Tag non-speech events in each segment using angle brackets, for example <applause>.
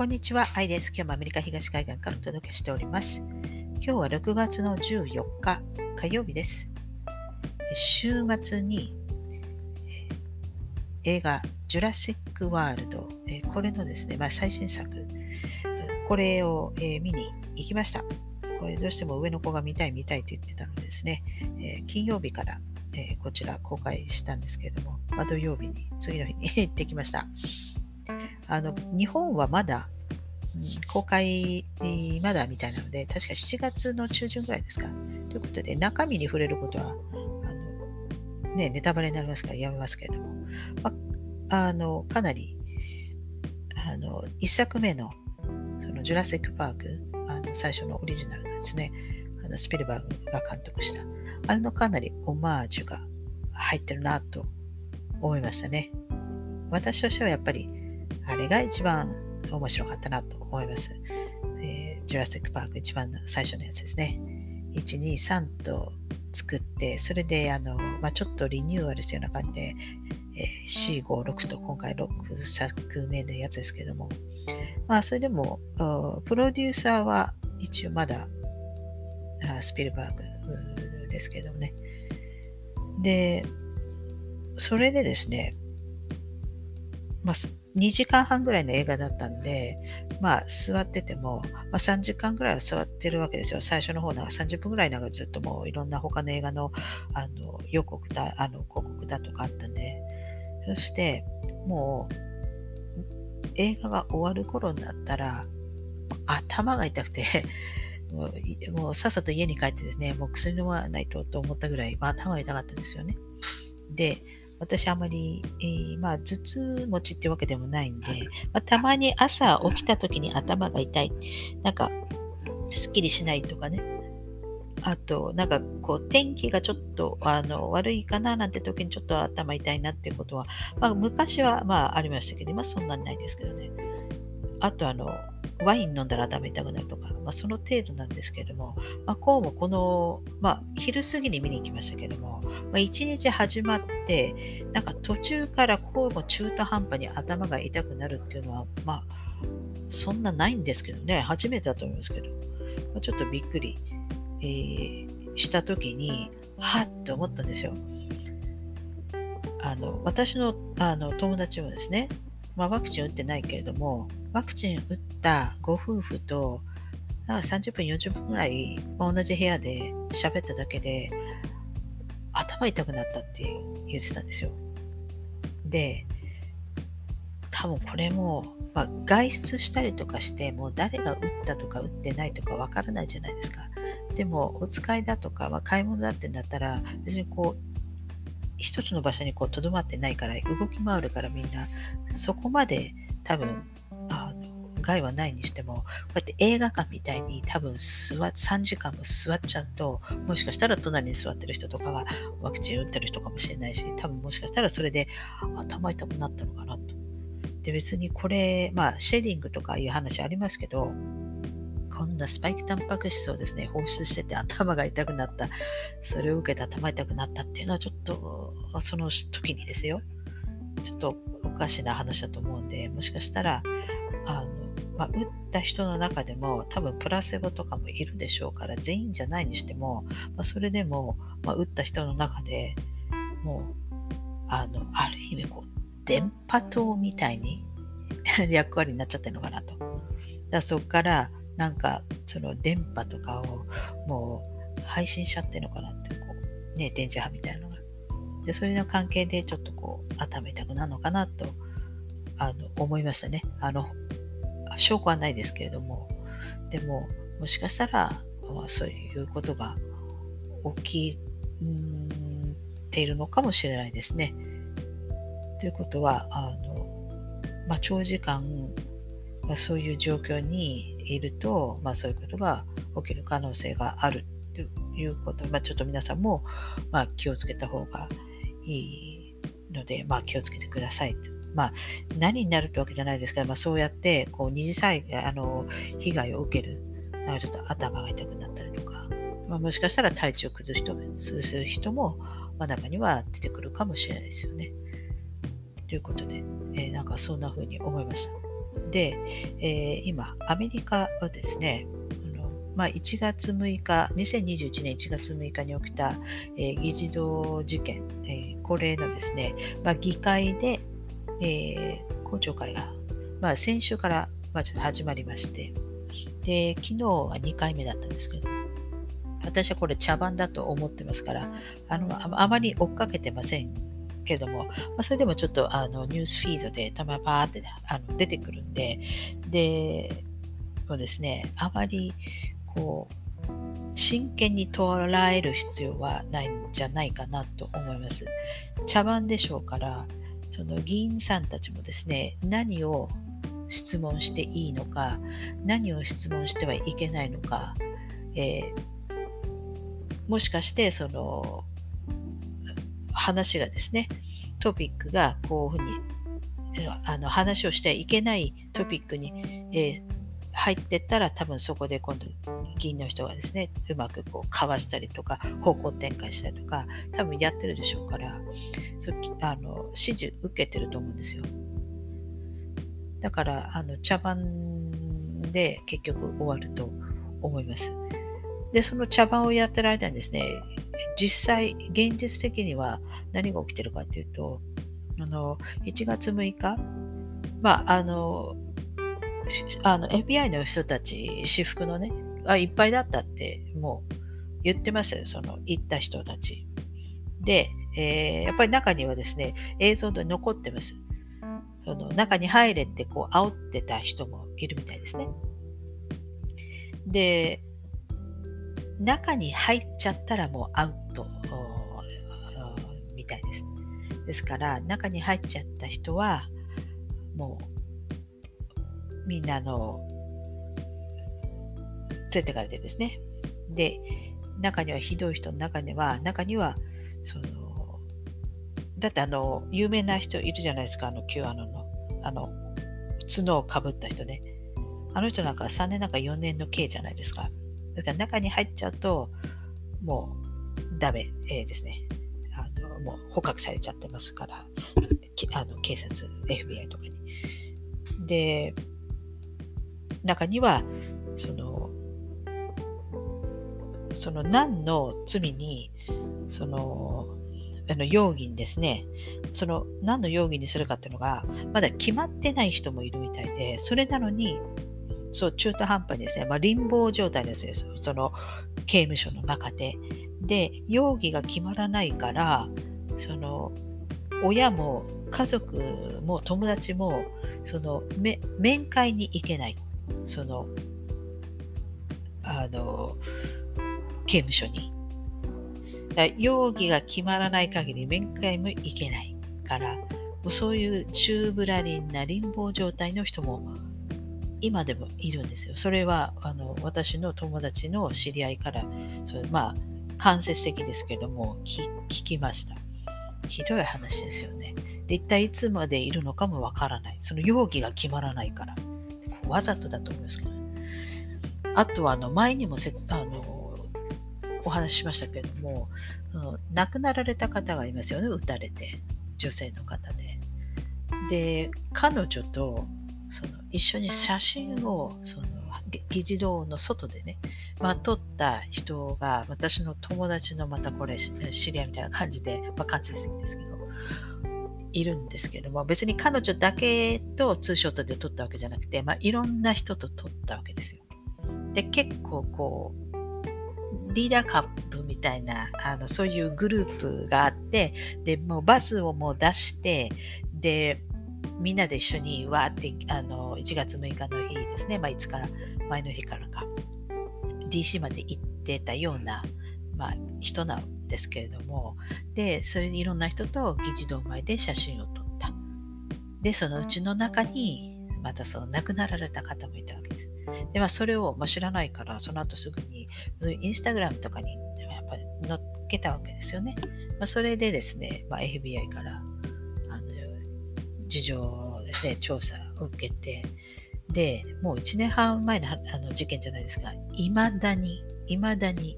こんにちは、アイです。今日もアメリカ東海岸からお届けしております。今日は6月の14日火曜日です。週末に映画ジュラシック・ワールド、これのですね、まあ、最新作、これを見に行きました。これどうしても上の子が見たい見たいと言ってたのでですね、金曜日からこちら公開したんですけれども、まあ、土曜日に次の日に <laughs> 行ってきました。あの、日本はまだ、公開まだみたいなので、確か7月の中旬ぐらいですか。ということで、中身に触れることは、あの、ね、ネタバレになりますからやめますけれども、まああの、かなり、あの、一作目の、その、ジュラシック・パーク、あの、最初のオリジナルですね、あの、スピルバーグが監督した、あれのかなりオマージュが入ってるなと思いましたね。私としてはやっぱり、あれが一番面白かったなと思います。えー、ジュラシック・パーク一番の最初のやつですね。1、2、3と作って、それであの、まあ、ちょっとリニューアルしたような感じで、えー、4、5、6と今回6作目のやつですけども、まあそれでも、プロデューサーは一応まだスピルバーグですけどもね。で、それでですね、まあ、2時間半ぐらいの映画だったんで、まあ、座ってても、まあ、3時間ぐらいは座ってるわけですよ。最初の方なんか30分ぐらいなんかずっともういろんな他の映画のあの予告だ、あの広告だとかあったんで、そして、もう、映画が終わる頃になったら、頭が痛くて <laughs> もう、もうさっさと家に帰ってですね、もう薬飲まないとと思ったぐらい、まあ、頭が痛かったんですよね。で、私あまり、えー、まあ、頭痛持ちってわけでもないんで、まあ、たまに朝起きた時に頭が痛い。なんか、すっきりしないとかね。あと、なんかこう、天気がちょっとあの悪いかななんて時にちょっと頭痛いなっていうことは、まあ、昔はまあありましたけど、今そんなにないですけどね。あと、あの、ワイン飲んだら頭痛くなるとか、まあ、その程度なんですけれども、まあ、こうもこの、まあ、昼過ぎに見に行きましたけれども、まあ、一日始まって、なんか途中からこうも中途半端に頭が痛くなるっていうのは、まあ、そんなないんですけどね、初めてだと思いますけど、まあ、ちょっとびっくり、えー、した時に、はっと思ったんですよ。あの私のあの友達もですね、まあ、ワクチン打ってないけれども、ワクチン打ったご夫婦と、30分、40分ぐらい、まあ、同じ部屋で喋っただけで、頭痛くなったって言ってたんですよ。で、多分これも、まあ、外出したりとかして、もう誰が打ったとか打ってないとかわからないじゃないですか。でも、お使いだとか、まあ、買い物だってなったら、別にこう、一つの場所にこう、とどまってないから、動き回るからみんな、そこまで多分害はないにしても、こうやって映画館みたいに多分座3時間も座っちゃうと、もしかしたら隣に座ってる人とかはワクチン打ってる人かもしれないし、多分もしかしたらそれで頭痛くなったのかなと。で、別にこれ、まあ、シェディングとかいう話ありますけど、こんなスパイクタンパク質をですね、放出してて頭が痛くなった、それを受けて頭痛くなったっていうのはちょっと、その時にですよ、ちょっとおかしな話だと思うんで、もしかしたら、あの、まあ、打った人の中でも多分プラセボとかもいるでしょうから全員じゃないにしても、まあ、それでも、まあ、打った人の中でもうあのある意味こう電波塔みたいに <laughs> 役割になっちゃってるのかなと。だそこからなんかその電波とかをもう配信しちゃってるのかなってこうね電磁波みたいな。でそれの関係でちょっとこう頭痛くなるのかなとあの思いましたね。あの証拠はないですけれども、でも、もしかしたら、まあ、そういうことが起きているのかもしれないですね。ということは、あのまあ、長時間、まあ、そういう状況にいると、まあ、そういうことが起きる可能性があるということ、まあ、ちょっと皆さんも、まあ、気をつけた方がいいので、まあ、気をつけてくださいとまあ、何になるってわけじゃないですけど、まあ、そうやって、こう、二次災害、あの、被害を受ける、なんかちょっと頭が痛くなったりとか、まあ、もしかしたら体調を崩す人崩す人も、まあ、中には出てくるかもしれないですよね。ということで、えー、なんかそんな風に思いました。で、えー、今、アメリカはですね、まあ、1月6日、2021年1月6日に起きた、えー、議事堂事件、えー、これのですね、まあ、議会で、えー、公聴会が、まあ、先週からまず始まりまして、で、昨日は2回目だったんですけど、私はこれ茶番だと思ってますから、あのあまり追っかけてませんけども、まあ、それでもちょっとあのニュースフィードでたまばーってあの出てくるんで、で、もですね、あまりこう、真剣に捉える必要はないんじゃないかなと思います。茶番でしょうから、その議員さんたちもですね、何を質問していいのか、何を質問してはいけないのか、えー、もしかしてその話がですね、トピックがこういうふうにあの話をしてはいけないトピックに、えー、入ってったら多分そこで今度議員の人がですねうまくこうかわしたりとか方向転換したりとか多分やってるでしょうからそあの指示受けてると思うんですよ。だからあの茶番で結局終わると思います。でその茶番をやってる間にですね実際現実的には何が起きてるかっていうとあの1月6日まああのあの FBI の人たち、私服のね、あ、いっぱいだったってもう言ってますよ、その行った人たち。で、えー、やっぱり中にはですね、映像で残ってます。その中に入れってこう煽ってた人もいるみたいですね。で、中に入っちゃったらもうアウトみたいです。ですから、中に入っちゃった人は、もうみんなの連れてかれてですね。で、中にはひどい人の中には、中には、その、だってあの、有名な人いるじゃないですか、あの、Q アノの、あの、角をかぶった人ね。あの人なんか3年なんか4年の刑じゃないですか。だから中に入っちゃうと、もうダメ、えー、ですね。あのもう捕獲されちゃってますから、あの警察、FBI とかに。で、中には、その、その何の罪に、その、あの容疑にですね、その何の容疑にするかっていうのが、まだ決まってない人もいるみたいで、それなのに、そう、中途半端にですね、まあ、貧乏状態ですよ、その刑務所の中で。で、容疑が決まらないから、その、親も家族も友達も、その、面会に行けない。その、あの、刑務所に。容疑が決まらない限り面会も行けないからもう、そういう中ぶらりんな貧乏状態の人も今でもいるんですよ。それはあの私の友達の知り合いからそれまあ間接的ですけども聞きました。ひどい話ですよね。で一体いつまでいるのかもわからない。その容疑が決まらないから。わざとだと思いますけど、あとはあの前にも説あのお話ししましたけれども、亡くなられた方がいますよね、撃たれて、女性の方で。で、彼女とその一緒に写真をその議事堂の外でね、まあ、撮った人が私の友達のまたこれ知り合いみたいな感じで、まあ、間接的ですけど、いるんですけども、別に彼女だけとツーショットで撮ったわけじゃなくて、まあ、いろんな人と撮ったわけですよ。で、結構こう、リーダーカップみたいな、あの、そういうグループがあって、で、もうバスをもう出して、で、みんなで一緒にわーって、あの、1月6日の日ですね、まあ、5日前の日からか、DC まで行ってたような、まあ、人なですけれども、で、それにいろんな人と議事堂前で写真を撮った。で、そのうちの中に、またその亡くなられた方もいたわけです。で、まあ、それを、まあ、知らないから、その後すぐに、インスタグラムとかにやっぱ載っけたわけですよね。まあ、それでですね、まあ、FBI から、あの、事情をですね、調査を受けて、で、もう1年半前のあの事件じゃないですが、いまだに、いまだに、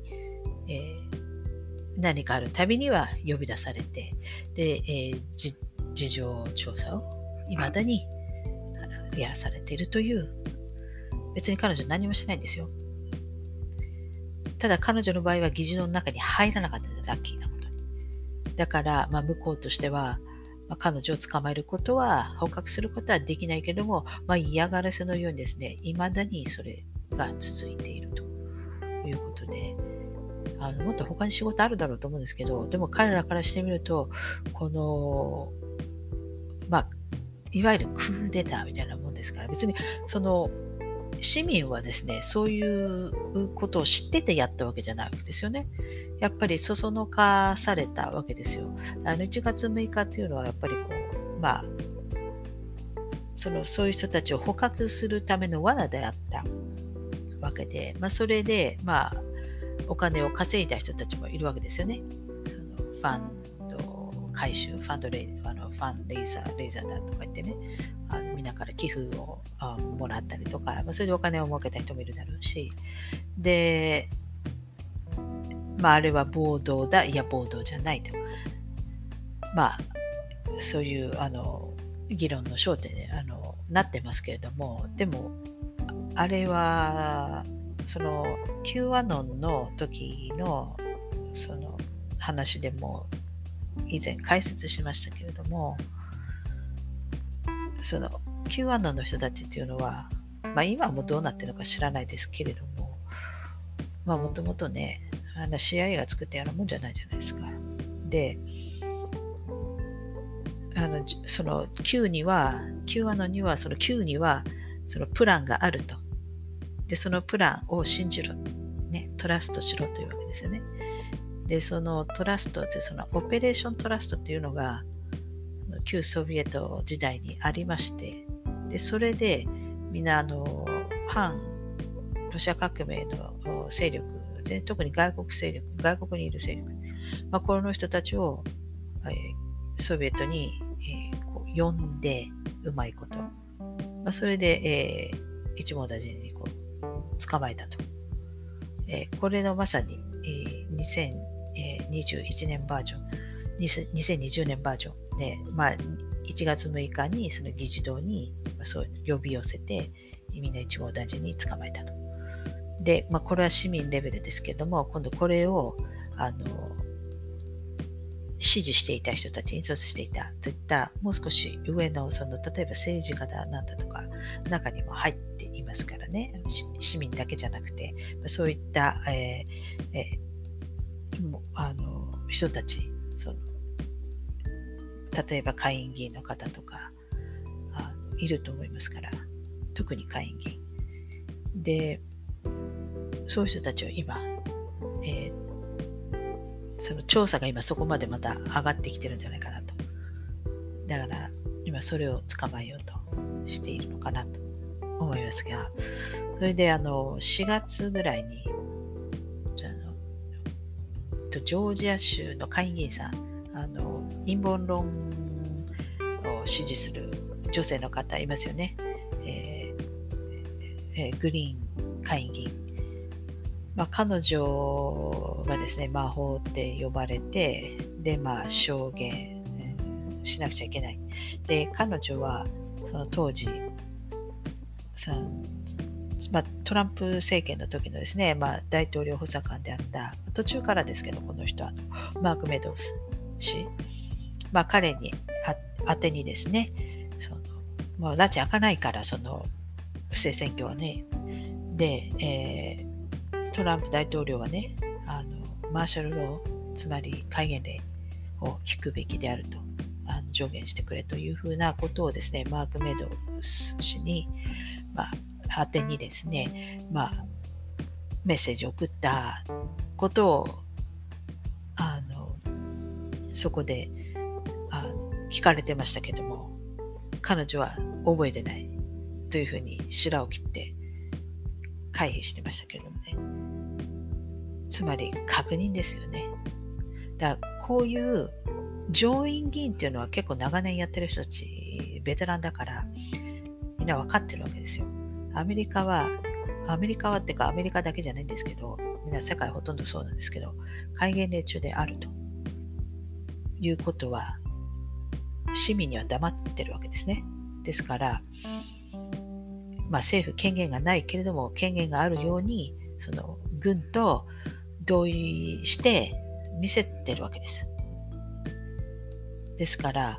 えー、何かあるたびには呼び出されて、で、えー、事情調査を未だにやらされているという、別に彼女何もしないんですよ。ただ彼女の場合は議事堂の中に入らなかったラッキーなことに。だから、まあ、向こうとしては、まあ、彼女を捕まえることは、捕獲することはできないけども、まあ、嫌がらせのようにですね、未だにそれが続いているということで、あのもっと他に仕事あるだろうと思うんですけど、でも彼らからしてみると、この、まあ、いわゆるクーデターみたいなもんですから、別にその市民はですね、そういうことを知っててやったわけじゃないわけですよね。やっぱりそそのかされたわけですよ。あの1月6日っていうのはやっぱりこう、まあ、そのそういう人たちを捕獲するための罠であったわけで、まあ、それで、まあ、お金を稼いだ人たちもいるわけですよね。そのファンド回収、ファンドレイあのファンレーザー、レーザーだとか言ってね、あのみんなから寄付をあもらったりとか、まあ、それでお金を儲けた人もいるだろうし、で、まあ、あれは暴動だ、いや、暴動じゃないと。まあ、そういうあの議論の焦点にあのなってますけれども、でも、あれは、その Q アノンの時のその話でも以前解説しましたけれどもその Q アノンの人たちっていうのは、まあ、今もどうなってるのか知らないですけれどもまあもともとねあの CIA が作ったようなもんじゃないじゃないですか。であのその Q には Q アノンにはその Q にはそのプランがあるとで、そのプランを信じろ。ね、トラストしろというわけですよね。で、そのトラストってそのオペレーショントラストっていうのが、旧ソビエト時代にありまして、で、それで、みんな、あの、反ロシア革命の勢力、特に外国勢力、外国にいる勢力、まあ、この人たちを、えー、ソビエトに、えー、こう呼んで、うまいこと。まあ、それで、えー、一網打尽に捕まえたと。えー、これのまさに、えー、2021年バージョン、2020年バージョンで、まあ、1月6日にその議事堂に、そう呼び寄せて、みんな一号大臣に捕まえたと。で、まあ、これは市民レベルですけども、今度これを、あの、支持していた人たち、引率していたといった、もう少し上の、その、例えば政治家だなんだとか、中にも入っていますからね、市民だけじゃなくて、そういった、えーえー、あの人たちその、例えば下院議員の方とかあのいると思いますから、特に下院議員。で、そういう人たちは今、えー、その調査が今そこまでまた上がってきてるんじゃないかなと。だから今それを捕まえようとしているのかなと思いますが、それであの4月ぐらいに、ジョージア州の会議員さん、あの陰謀論を支持する女性の方いますよね。えーえー、グリーン会議員。まあ、彼女がですね、魔法って呼ばれて、で、まあ、証言しなくちゃいけない。で、彼女は、その当時、さまあ、トランプ政権の時のですね、まあ、大統領補佐官であった、途中からですけど、この人はマーク・メドウス氏、まあ、彼にあてにですね、そのまあ、拉致開かないから、その不正選挙はね、で、えー、トランプ大統領はね、あのマーシャルロー、つまり戒厳令を引くべきであるとあの助言してくれというふうなことをですね、マーク・メドウス氏に、まあ、宛てにですね、まあ、メッセージを送ったことを、あの、そこで、あの聞かれてましたけども、彼女は覚えてないというふうに白を切って回避してましたけどもね。つまり確認ですよね。だからこういう上院議員っていうのは結構長年やってる人たち、ベテランだから、みんな分かってるわけですよ。アメリカは、アメリカはってかアメリカだけじゃないんですけど、みんな世界ほとんどそうなんですけど、戒厳令中であるということは、市民には黙ってるわけですね。ですから、まあ、政府権限がないけれども権限があるようにその軍と同意して見せてるわけです。ですから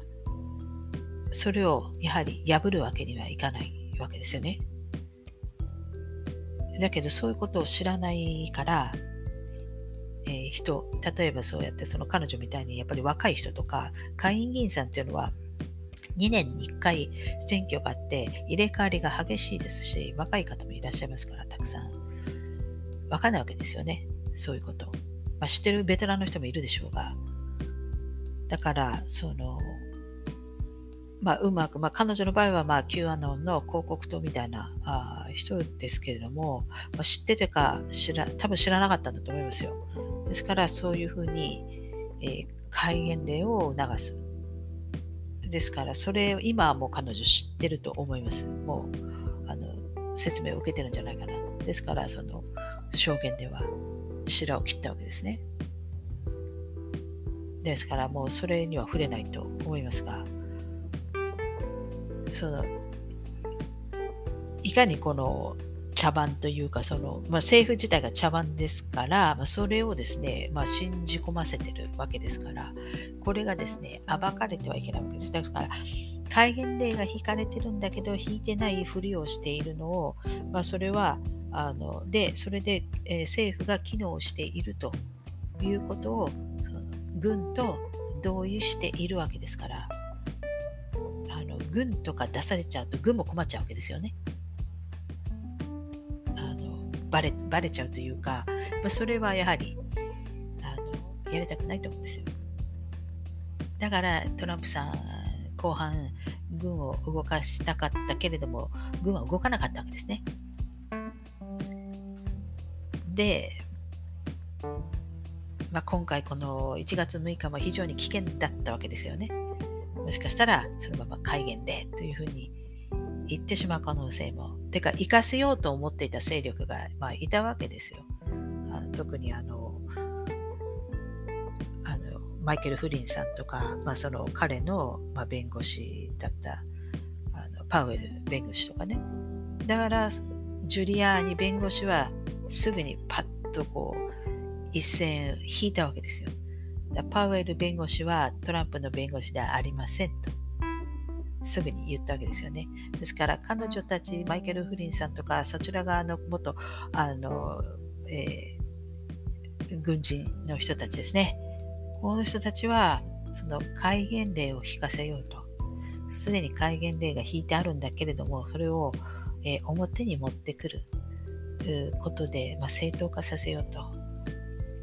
それをやはり破るわけにはいかないわけですよね。だけどそういうことを知らないから、えー、人、例えばそうやってその彼女みたいにやっぱり若い人とか、下院議員さんっていうのは2年に1回選挙があって入れ替わりが激しいですし、若い方もいらっしゃいますから、たくさん。わかんないわけですよね。そういうこと。まあ、知ってるベテランの人もいるでしょうが。だから、その、まあ、うまく、まあ、彼女の場合は、まあ、Q アノンの広告塔みたいなあ人ですけれども、まあ、知っててか知ら、多分知らなかったんだと思いますよ。ですから、そういうふうに、えー、戒厳令を促す。ですから、それを今はもう彼女知ってると思います。もう、あの、説明を受けてるんじゃないかな。ですから、その、証言では、白を切ったわけですね。ですから、もうそれには触れないと思いますが、そのいかにこの茶番というかその、まあ、政府自体が茶番ですから、まあ、それをですね、まあ、信じ込ませてるわけですからこれがですね暴かれてはいけないわけです。だから戒厳令が引かれてるんだけど引いてないふりをしているのを、まあ、それはあのでそれで、えー、政府が機能しているということを軍と同意しているわけですから。軍とか出されちゃうと軍も困っちゃうわけですよね。あのバレバレちゃうというか、まあ、それはやはりあのやりたくないと思うんですよ。だからトランプさん後半軍を動かしたかったけれども軍は動かなかったわけですね。で、まあ、今回この1月6日も非常に危険だったわけですよね。もしかしたらそのまま戒厳令というふうに言ってしまう可能性も。てか、生かせようと思っていた勢力が、まあ、いたわけですよ。あの特にあの、あの、マイケル・フリンさんとか、まあ、その彼の、まあ、弁護士だったあのパウエル弁護士とかね。だから、ジュリアーニ弁護士はすぐにパッとこう、一線引いたわけですよ。パウエル弁護士はトランプの弁護士ではありませんと。すぐに言ったわけですよね。ですから彼女たち、マイケル・フリンさんとか、そちら側の元、あの、えー、軍人の人たちですね。この人たちは、その戒厳令を引かせようと。すでに戒厳令が引いてあるんだけれども、それを、えー、表に持ってくることで、まあ、正当化させようと。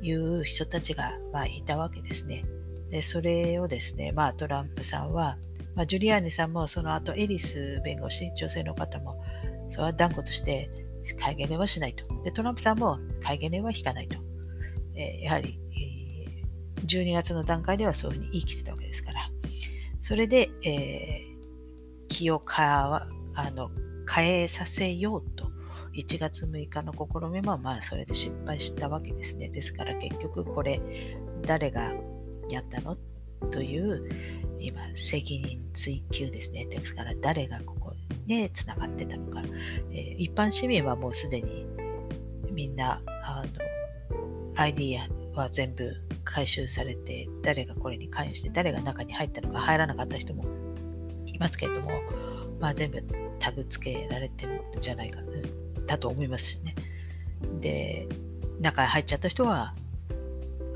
いう人たちが、まあ、いたわけですね。でそれをですね、まあ、トランプさんは、まあ、ジュリアーニさんもその後エリス弁護士、女性の方も、それは断固として戒厳令はしないと。でトランプさんも戒厳令は引かないと。えー、やはり、えー、12月の段階ではそういうふうに言い切ってたわけですから。それで、えー、気をかあの変えさせようと1月6日の試みもまあそれで失敗したわけですね。ですから結局これ誰がやったの？という今責任追及ですね。ですから誰がここでつながってたのか。えー、一般市民はもうすでにみんなあの ID は全部回収されて誰がこれに関与して誰が中に入ったのか入らなかった人もいますけれども、まあ、全部タグ付けられてるんじゃないか、だと思いますしね。で、中に入っちゃった人は、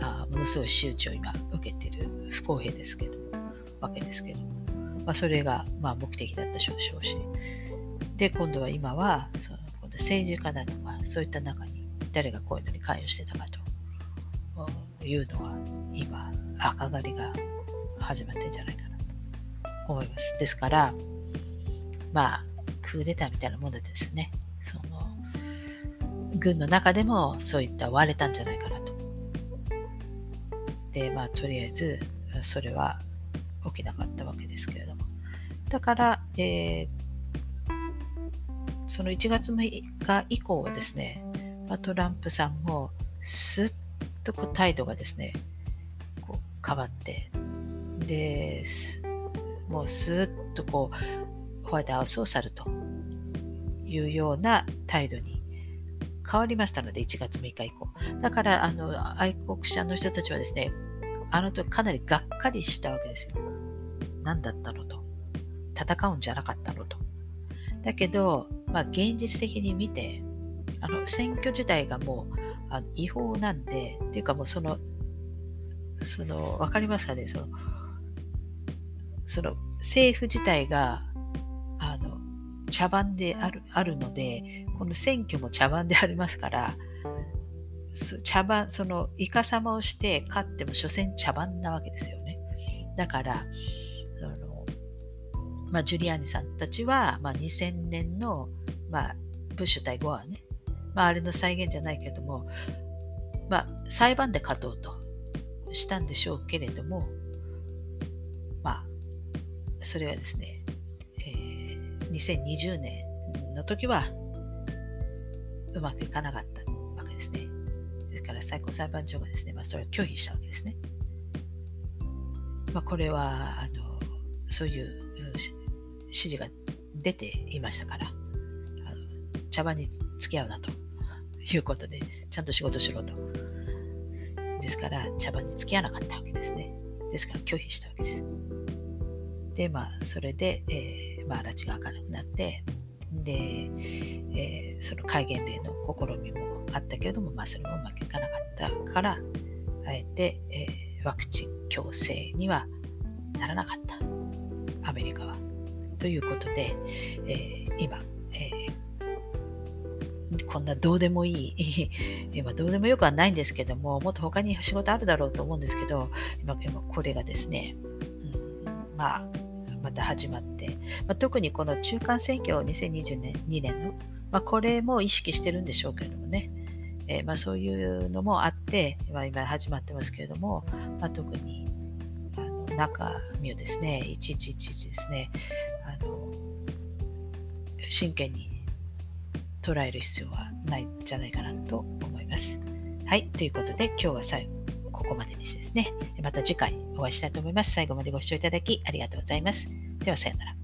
あものすごい仕打ちを今受けてる不公平ですけど、わけですけど、まあ、それがまあ目的だったでしょうし。で、今度は今は、その今度政治家なのか、そういった中に誰がこういうのに関与してたかというのは、今、赤狩りが始まってんじゃないかなと思います。ですから、まあ、クーデターみたいなものですね。その軍の中でもそういった割れたんじゃないかなと。で、まあ、とりあえず、それは起きなかったわけですけれども。だから、えー、その1月6日以降はですね、まあ、トランプさんもすっとこう態度がですね、こう変わって、で、もうすっとこう、ホワイトハウスを去るといいうような態度に変わりましたので、1月6日以降。だから、あの、愛国者の人たちはですね、あの時かなりがっかりしたわけですよ。何だったのと。戦うんじゃなかったのと。だけど、まあ、現実的に見て、あの選挙自体がもうあの違法なんで、っていうかもうその、その、わかりますかね、その、その政府自体が、茶番であるあるので、この選挙も茶番でありますから、茶番、その、イカサマをして勝っても所詮茶番なわけですよね。だから、あのまあ、ジュリアーニさんたちは、まあ、2000年の、まあ、ブッシュ対ゴアね、まあ、あれの再現じゃないけども、まあ、裁判で勝とうとしたんでしょうけれども、まあ、それはですね、2020年の時はうまくいかなかったわけですね。ですから最高裁判所がですね、まあ、それを拒否したわけですね。まあ、これはあのそういう指示が出ていましたからあの茶番に付き合うなということでちゃんと仕事しろと。ですから茶番に付き合わなかったわけですね。ですから拒否したわけです。でまあそれで、えーまあ、拉致が明るくなってで、えー、その戒厳令の試みもあったけれども、まあ、それもうまくいかなかったから、あえて、えー、ワクチン強制にはならなかった、アメリカは。ということで、えー、今、えー、こんなどうでもいいまあ、<laughs> どうでもよくはないんですけども、もっと他に仕事あるだろうと思うんですけど、今、今これがですね、うん、まあ、また始まって、まあ、特にこの中間選挙2022年 ,2 年の、まあ、これも意識してるんでしょうけれどもね、えー、まあ、そういうのもあって、まあ、今始まってますけれども、まあ、特にあの中身をですね、いちいちいちですね、あの真剣に捉える必要はないんじゃないかなと思います。はい、ということで今日は最後、ここまでにしてですね、また次回お会いしたいと思います。最後までご視聴いただきありがとうございます。では、さようなら。